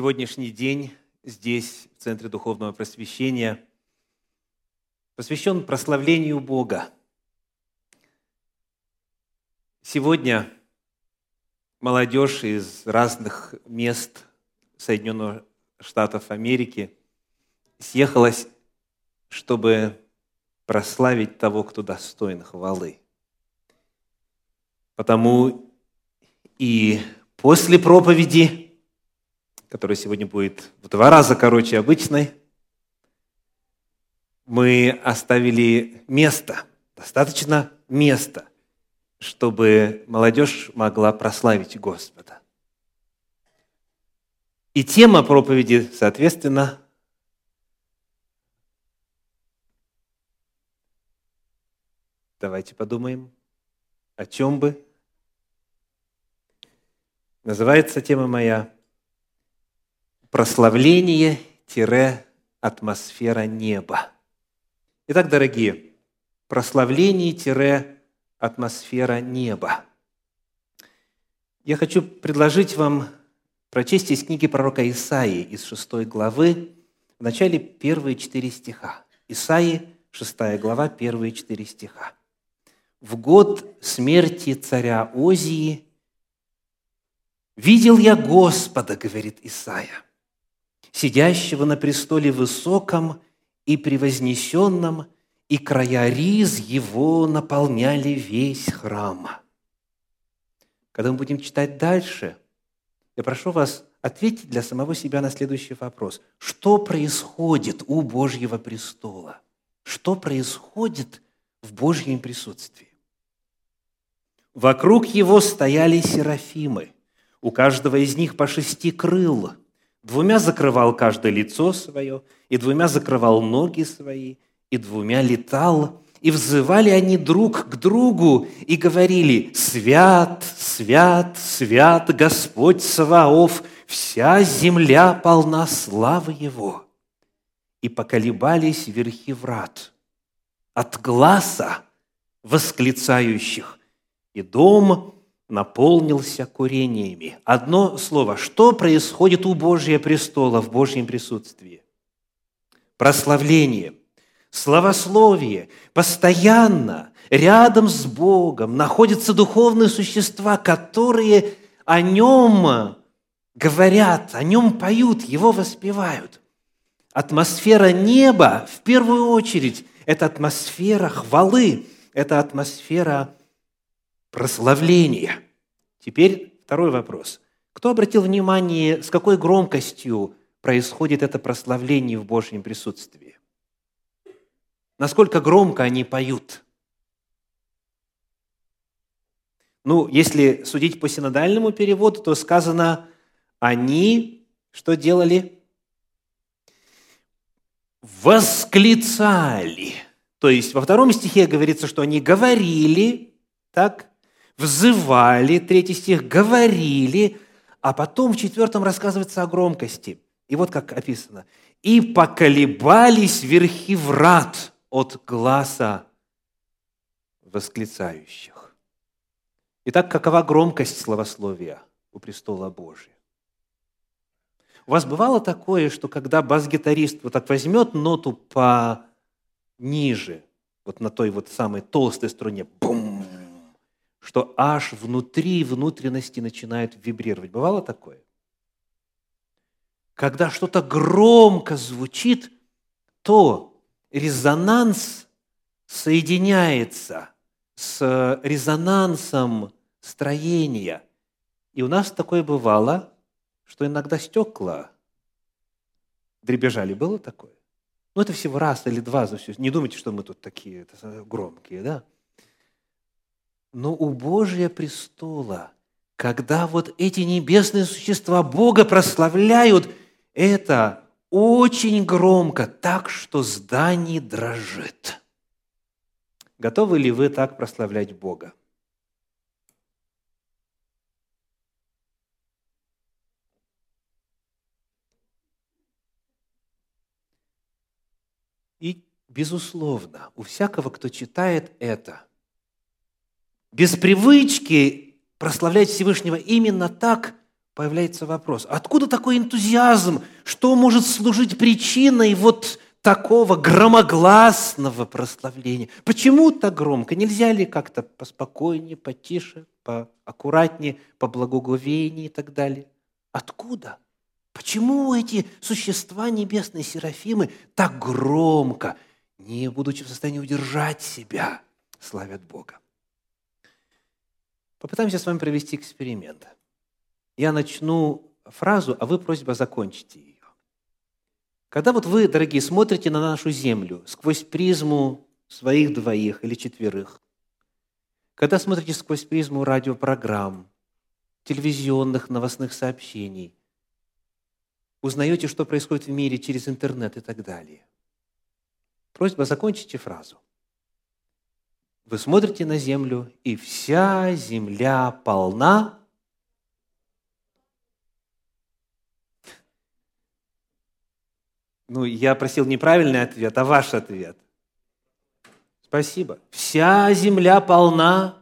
сегодняшний день здесь, в Центре Духовного Просвещения, посвящен прославлению Бога. Сегодня молодежь из разных мест Соединенных Штатов Америки съехалась, чтобы прославить того, кто достоин хвалы. Потому и после проповеди – которая сегодня будет в два раза короче обычной, мы оставили место, достаточно места, чтобы молодежь могла прославить Господа. И тема проповеди, соответственно, давайте подумаем, о чем бы. Называется тема моя прославление-атмосфера неба. Итак, дорогие, прославление-атмосфера неба. Я хочу предложить вам прочесть из книги пророка Исаии из 6 главы, в начале первые четыре стиха. Исаии, 6 глава, первые четыре стиха. «В год смерти царя Озии видел я Господа, — говорит Исаия, сидящего на престоле высоком и превознесенном, и края риз его наполняли весь храм. Когда мы будем читать дальше, я прошу вас ответить для самого себя на следующий вопрос. Что происходит у Божьего престола? Что происходит в Божьем присутствии? Вокруг его стояли серафимы, у каждого из них по шести крыл – Двумя закрывал каждое лицо свое, и двумя закрывал ноги свои, и двумя летал. И взывали они друг к другу и говорили, «Свят, свят, свят Господь Саваоф, вся земля полна славы Его». И поколебались верхи врат от глаза восклицающих, и дом наполнился курениями. Одно слово. Что происходит у Божьего престола в Божьем присутствии? Прославление, славословие. Постоянно рядом с Богом находятся духовные существа, которые о Нем говорят, о Нем поют, Его воспевают. Атмосфера неба, в первую очередь, это атмосфера хвалы, это атмосфера прославления. Теперь второй вопрос. Кто обратил внимание, с какой громкостью происходит это прославление в Божьем присутствии? Насколько громко они поют? Ну, если судить по синодальному переводу, то сказано, они что делали? Восклицали. То есть во втором стихе говорится, что они говорили, так, взывали, третий стих, говорили, а потом в четвертом рассказывается о громкости. И вот как описано. «И поколебались верхи врат от глаза восклицающих». Итак, какова громкость словословия у престола Божия? У вас бывало такое, что когда бас-гитарист вот так возьмет ноту пониже, вот на той вот самой толстой струне, бум, что аж внутри внутренности начинают вибрировать. Бывало такое? Когда что-то громко звучит, то резонанс соединяется с резонансом строения. И у нас такое бывало, что иногда стекла дребезжали. Было такое? Ну, это всего раз или два за все. Не думайте, что мы тут такие громкие, да? Но у Божия престола, когда вот эти небесные существа Бога прославляют, это очень громко, так что здание дрожит. Готовы ли вы так прославлять Бога? И, безусловно, у всякого, кто читает это – без привычки прославлять Всевышнего именно так появляется вопрос, откуда такой энтузиазм? Что может служить причиной вот такого громогласного прославления? Почему так громко? Нельзя ли как-то поспокойнее, потише, поаккуратнее, по благоговению и так далее? Откуда? Почему эти существа небесные серафимы так громко, не будучи в состоянии удержать себя, славят Бога? Попытаемся с вами провести эксперимент. Я начну фразу, а вы просьба закончите ее. Когда вот вы, дорогие, смотрите на нашу землю сквозь призму своих двоих или четверых, когда смотрите сквозь призму радиопрограмм, телевизионных новостных сообщений, узнаете, что происходит в мире через интернет и так далее. Просьба, закончите фразу. Вы смотрите на землю, и вся земля полна Ну, я просил неправильный ответ, а ваш ответ. Спасибо. Вся земля полна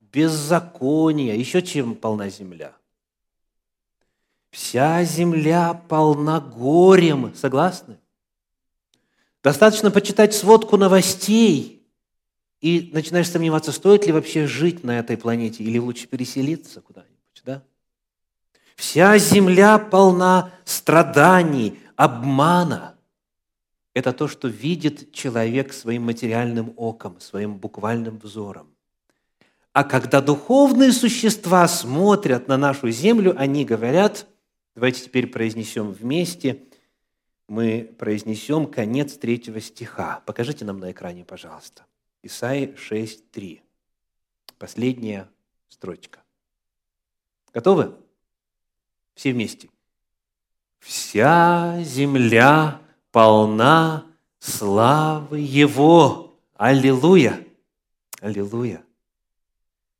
беззакония. Еще чем полна земля? Вся земля полна горем. Согласны? Достаточно почитать сводку новостей, и начинаешь сомневаться, стоит ли вообще жить на этой планете, или лучше переселиться куда-нибудь, да? Вся земля полна страданий, обмана. Это то, что видит человек своим материальным оком, своим буквальным взором. А когда духовные существа смотрят на нашу землю, они говорят, давайте теперь произнесем вместе, мы произнесем конец третьего стиха. Покажите нам на экране, пожалуйста. Исаи 6.3. Последняя строчка. Готовы? Все вместе. Вся земля полна славы Его. Аллилуйя! Аллилуйя!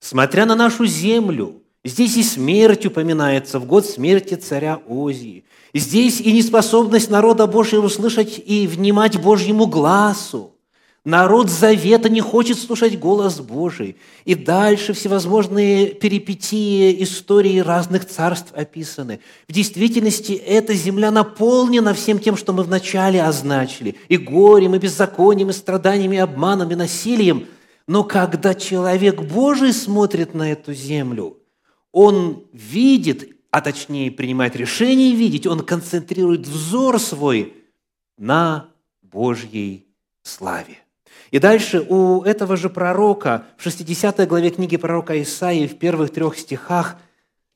Смотря на нашу землю, здесь и смерть упоминается в год смерти царя Озии. Здесь и неспособность народа Божьего услышать и внимать Божьему глазу – Народ Завета не хочет слушать голос Божий. И дальше всевозможные перипетии, истории разных царств описаны. В действительности эта земля наполнена всем тем, что мы вначале означили. И горем, и беззаконием, и страданиями, и обманом, и насилием. Но когда человек Божий смотрит на эту землю, он видит, а точнее принимает решение видеть, он концентрирует взор свой на Божьей славе. И дальше у этого же пророка, в 60 главе книги пророка Исаии, в первых трех стихах,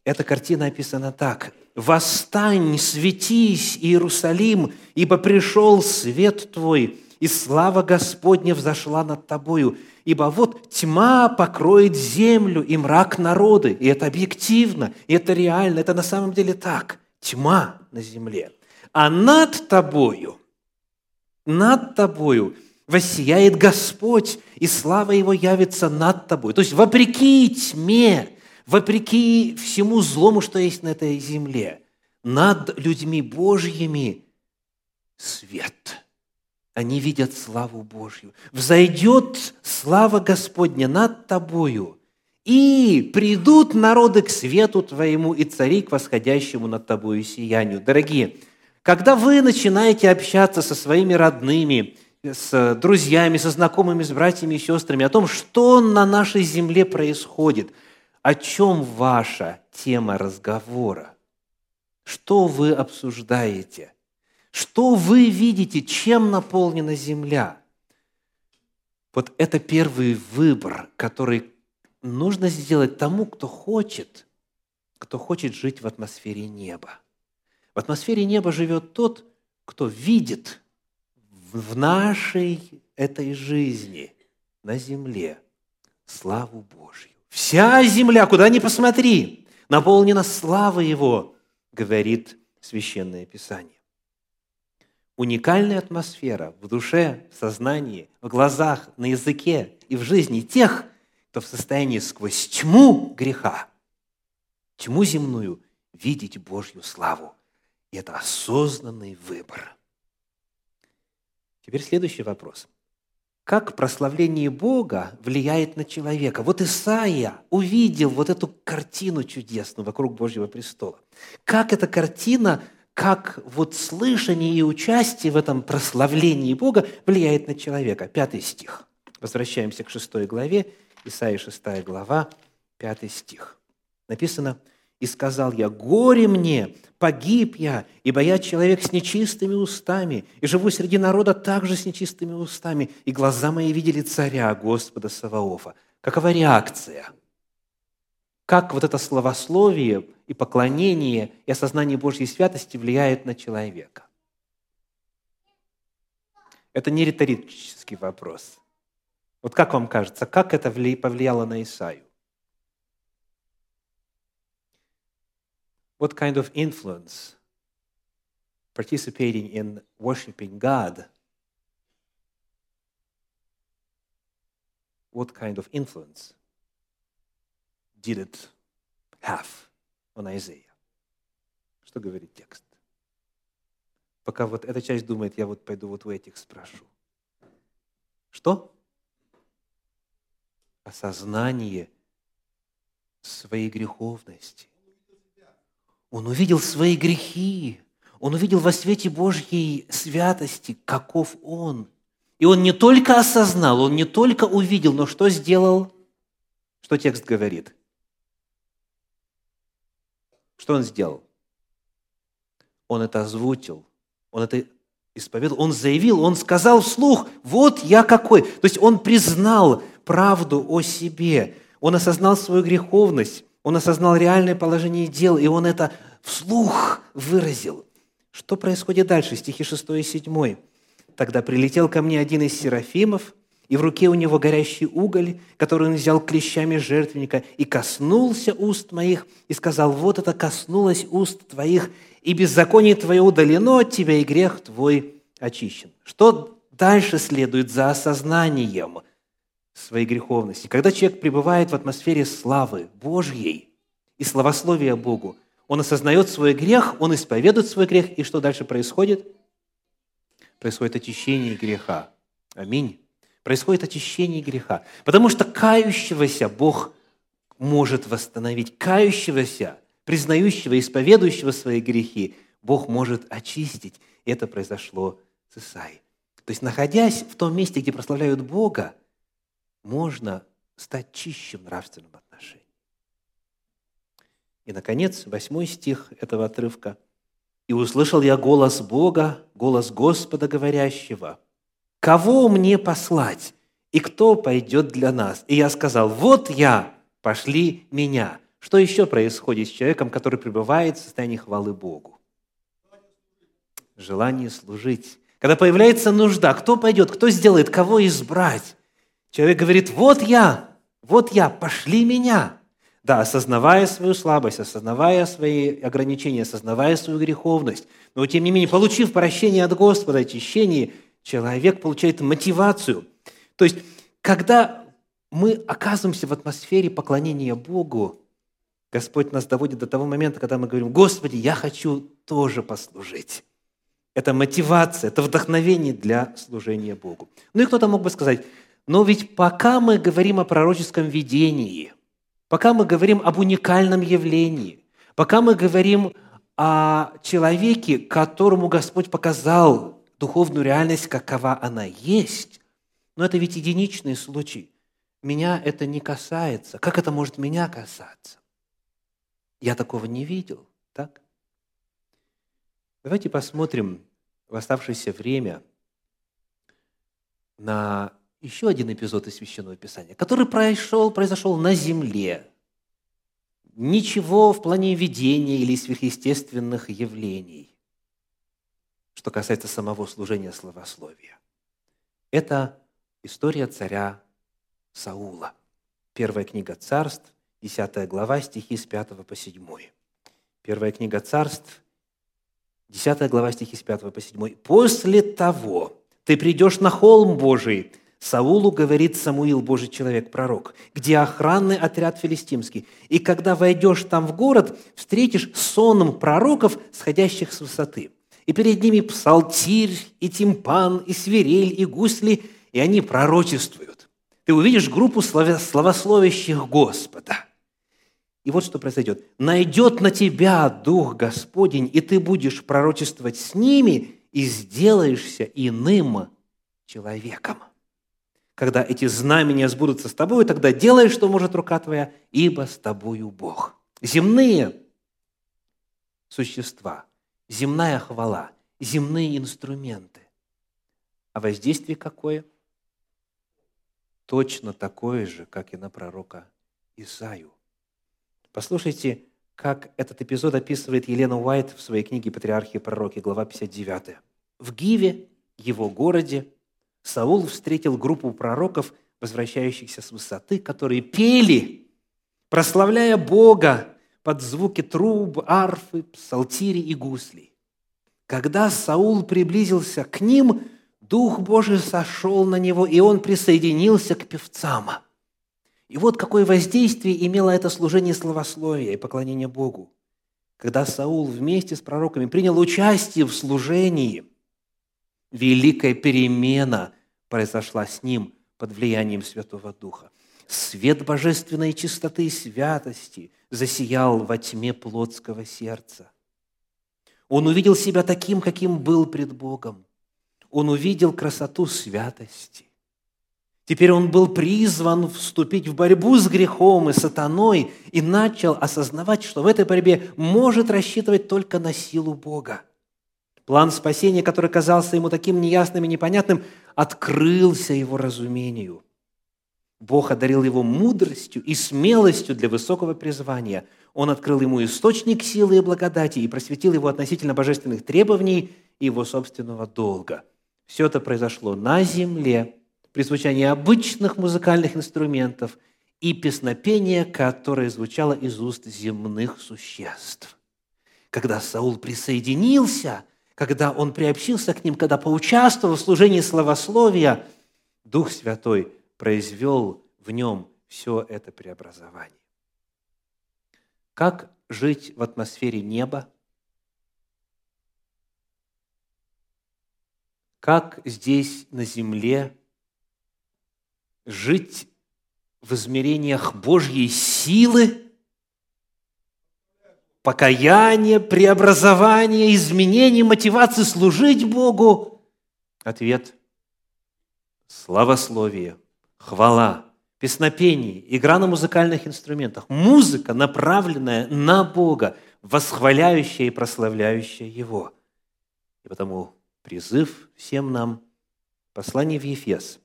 эта картина описана так. «Восстань, светись, Иерусалим, ибо пришел свет твой, и слава Господня взошла над тобою. Ибо вот тьма покроет землю и мрак народы». И это объективно, и это реально, это на самом деле так. Тьма на земле. А над тобою, над тобою – воссияет Господь, и слава Его явится над тобой. То есть вопреки тьме, вопреки всему злому, что есть на этой земле, над людьми Божьими свет. Они видят славу Божью. Взойдет слава Господня над тобою, и придут народы к свету твоему, и цари к восходящему над тобою сиянию. Дорогие, когда вы начинаете общаться со своими родными, с друзьями, со знакомыми, с братьями и сестрами о том, что на нашей земле происходит, о чем ваша тема разговора, что вы обсуждаете, что вы видите, чем наполнена земля. Вот это первый выбор, который нужно сделать тому, кто хочет, кто хочет жить в атмосфере неба. В атмосфере неба живет тот, кто видит в нашей этой жизни на земле славу Божью. Вся земля, куда ни посмотри, наполнена славой Его, говорит Священное Писание. Уникальная атмосфера в душе, в сознании, в глазах, на языке и в жизни тех, кто в состоянии сквозь тьму греха, тьму земную, видеть Божью славу. И это осознанный выбор – Теперь следующий вопрос. как прославление Бога влияет на человека. Вот Исаия увидел вот эту картину чудесную вокруг Божьего престола. Как эта картина, как вот слышание и участие в этом прославлении Бога влияет на человека. Пятый стих. Возвращаемся к шестой главе. Исаия шестая глава, пятый стих. Написано, «И сказал я, горе мне, погиб я, ибо я человек с нечистыми устами, и живу среди народа также с нечистыми устами, и глаза мои видели царя Господа Саваофа». Какова реакция? Как вот это словословие и поклонение и осознание Божьей святости влияет на человека? Это не риторический вопрос. Вот как вам кажется, как это повлияло на Исаию? What kind of influence participating in worshiping God, what kind of influence did it have on Isaiah? Что говорит текст? Пока вот эта часть думает, я вот пойду вот у этих спрошу. Что? Осознание своей греховности. Он увидел свои грехи, он увидел во свете Божьей святости, каков он. И он не только осознал, он не только увидел, но что сделал? Что текст говорит? Что он сделал? Он это озвучил, он это исповедовал, он заявил, он сказал вслух, вот я какой. То есть он признал правду о себе, он осознал свою греховность, он осознал реальное положение дел, и он это вслух выразил. Что происходит дальше? Стихи 6 и 7. «Тогда прилетел ко мне один из серафимов, и в руке у него горящий уголь, который он взял клещами жертвенника, и коснулся уст моих, и сказал, вот это коснулось уст твоих, и беззаконие твое удалено от тебя, и грех твой очищен». Что дальше следует за осознанием – своей греховности. Когда человек пребывает в атмосфере славы Божьей и славословия Богу, он осознает свой грех, он исповедует свой грех, и что дальше происходит? Происходит очищение греха. Аминь. Происходит очищение греха. Потому что кающегося Бог может восстановить. Кающегося, признающего, исповедующего свои грехи, Бог может очистить. Это произошло с Исаией. То есть, находясь в том месте, где прославляют Бога, можно стать чище в нравственном отношении. И, наконец, восьмой стих этого отрывка. «И услышал я голос Бога, голос Господа говорящего, «Кого мне послать, и кто пойдет для нас?» И я сказал, «Вот я, пошли меня». Что еще происходит с человеком, который пребывает в состоянии хвалы Богу? Желание служить. Когда появляется нужда, кто пойдет, кто сделает, кого избрать? Человек говорит, вот я, вот я, пошли меня. Да, осознавая свою слабость, осознавая свои ограничения, осознавая свою греховность, но тем не менее, получив прощение от Господа, очищение, человек получает мотивацию. То есть, когда мы оказываемся в атмосфере поклонения Богу, Господь нас доводит до того момента, когда мы говорим, Господи, я хочу тоже послужить. Это мотивация, это вдохновение для служения Богу. Ну и кто-то мог бы сказать, но ведь пока мы говорим о пророческом видении, пока мы говорим об уникальном явлении, пока мы говорим о человеке, которому Господь показал духовную реальность, какова она есть, но это ведь единичный случай. Меня это не касается. Как это может меня касаться? Я такого не видел, так? Давайте посмотрим в оставшееся время на еще один эпизод из Священного Писания, который произошел, произошел на земле. Ничего в плане видения или сверхъестественных явлений, что касается самого служения словословия. Это история царя Саула. Первая книга царств, 10 глава, стихи с 5 по 7. Первая книга царств, 10 глава, стихи с 5 по 7. «После того ты придешь на холм Божий, Саулу говорит Самуил, Божий человек, пророк, где охранный отряд филистимский. И когда войдешь там в город, встретишь сонм пророков, сходящих с высоты. И перед ними псалтирь, и тимпан, и свирель, и гусли, и они пророчествуют. Ты увидишь группу славословящих Господа. И вот что произойдет. «Найдет на тебя Дух Господень, и ты будешь пророчествовать с ними, и сделаешься иным человеком. Когда эти знамения сбудутся с тобой, тогда делай, что может рука твоя, ибо с тобою Бог». Земные существа, земная хвала, земные инструменты. А воздействие какое? Точно такое же, как и на пророка Исаию. Послушайте, как этот эпизод описывает Елена Уайт в своей книге «Патриархи и пророки», глава 59. В Гиве, его городе, Саул встретил группу пророков, возвращающихся с высоты, которые пели, прославляя Бога под звуки труб, арфы, псалтири и гуслей. Когда Саул приблизился к ним, Дух Божий сошел на него, и он присоединился к певцам. И вот какое воздействие имело это служение словословия и поклонения Богу. Когда Саул вместе с пророками принял участие в служении, великая перемена произошла с ним под влиянием Святого Духа. Свет божественной чистоты и святости засиял во тьме плотского сердца. Он увидел себя таким, каким был пред Богом. Он увидел красоту святости. Теперь он был призван вступить в борьбу с грехом и сатаной и начал осознавать, что в этой борьбе может рассчитывать только на силу Бога. План спасения, который казался ему таким неясным и непонятным, открылся его разумению – Бог одарил его мудростью и смелостью для высокого призвания. Он открыл ему источник силы и благодати и просветил его относительно божественных требований и его собственного долга. Все это произошло на земле при звучании обычных музыкальных инструментов и песнопения, которое звучало из уст земных существ. Когда Саул присоединился, когда он приобщился к ним, когда поучаствовал в служении славословия, Дух Святой – произвел в нем все это преобразование. Как жить в атмосфере неба? Как здесь на земле жить в измерениях Божьей силы, покаяния, преобразования, изменения, мотивации служить Богу? Ответ – славословие – хвала, песнопение, игра на музыкальных инструментах, музыка, направленная на Бога, восхваляющая и прославляющая Его. И потому призыв всем нам, послание в Ефес,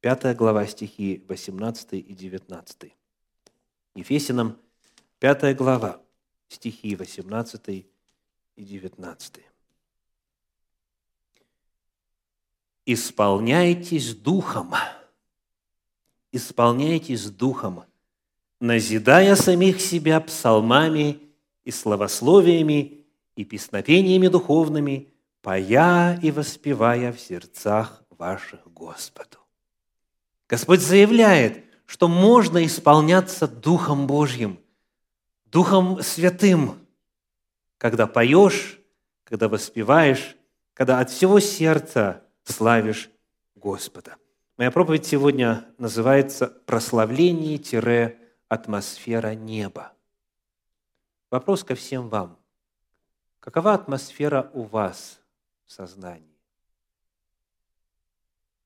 5 глава стихи 18 и 19. Ефесинам, 5 глава, стихи 18 и 19. «Исполняйтесь Духом, исполняйтесь Духом, назидая самих себя псалмами и словословиями и песнопениями духовными, поя и воспевая в сердцах ваших Господу. Господь заявляет, что можно исполняться Духом Божьим, Духом Святым, когда поешь, когда воспеваешь, когда от всего сердца славишь Господа. Моя проповедь сегодня называется «Прославление-атмосфера неба». Вопрос ко всем вам. Какова атмосфера у вас в сознании?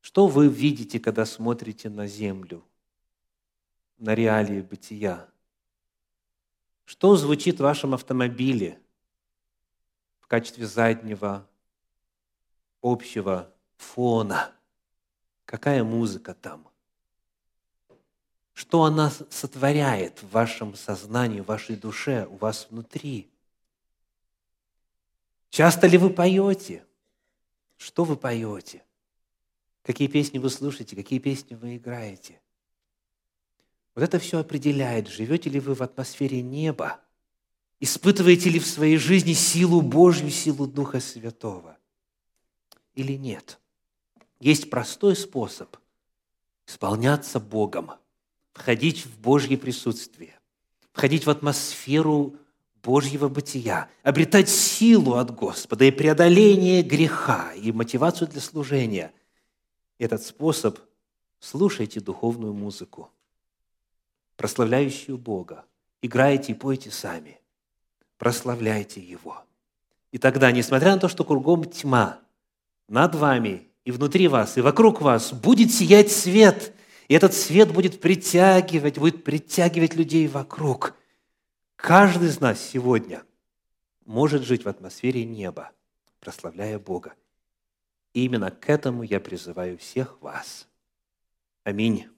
Что вы видите, когда смотрите на землю, на реалии бытия? Что звучит в вашем автомобиле в качестве заднего общего фона – Какая музыка там? Что она сотворяет в вашем сознании, в вашей душе, у вас внутри? Часто ли вы поете? Что вы поете? Какие песни вы слушаете? Какие песни вы играете? Вот это все определяет, живете ли вы в атмосфере неба, испытываете ли в своей жизни силу Божью, силу Духа Святого или нет – есть простой способ исполняться Богом, входить в Божье присутствие, входить в атмосферу Божьего бытия, обретать силу от Господа и преодоление греха, и мотивацию для служения. Этот способ – слушайте духовную музыку, прославляющую Бога. Играйте и пойте сами. Прославляйте Его. И тогда, несмотря на то, что кругом тьма, над вами и внутри вас, и вокруг вас будет сиять свет, и этот свет будет притягивать, будет притягивать людей вокруг. Каждый из нас сегодня может жить в атмосфере неба, прославляя Бога. И именно к этому я призываю всех вас. Аминь.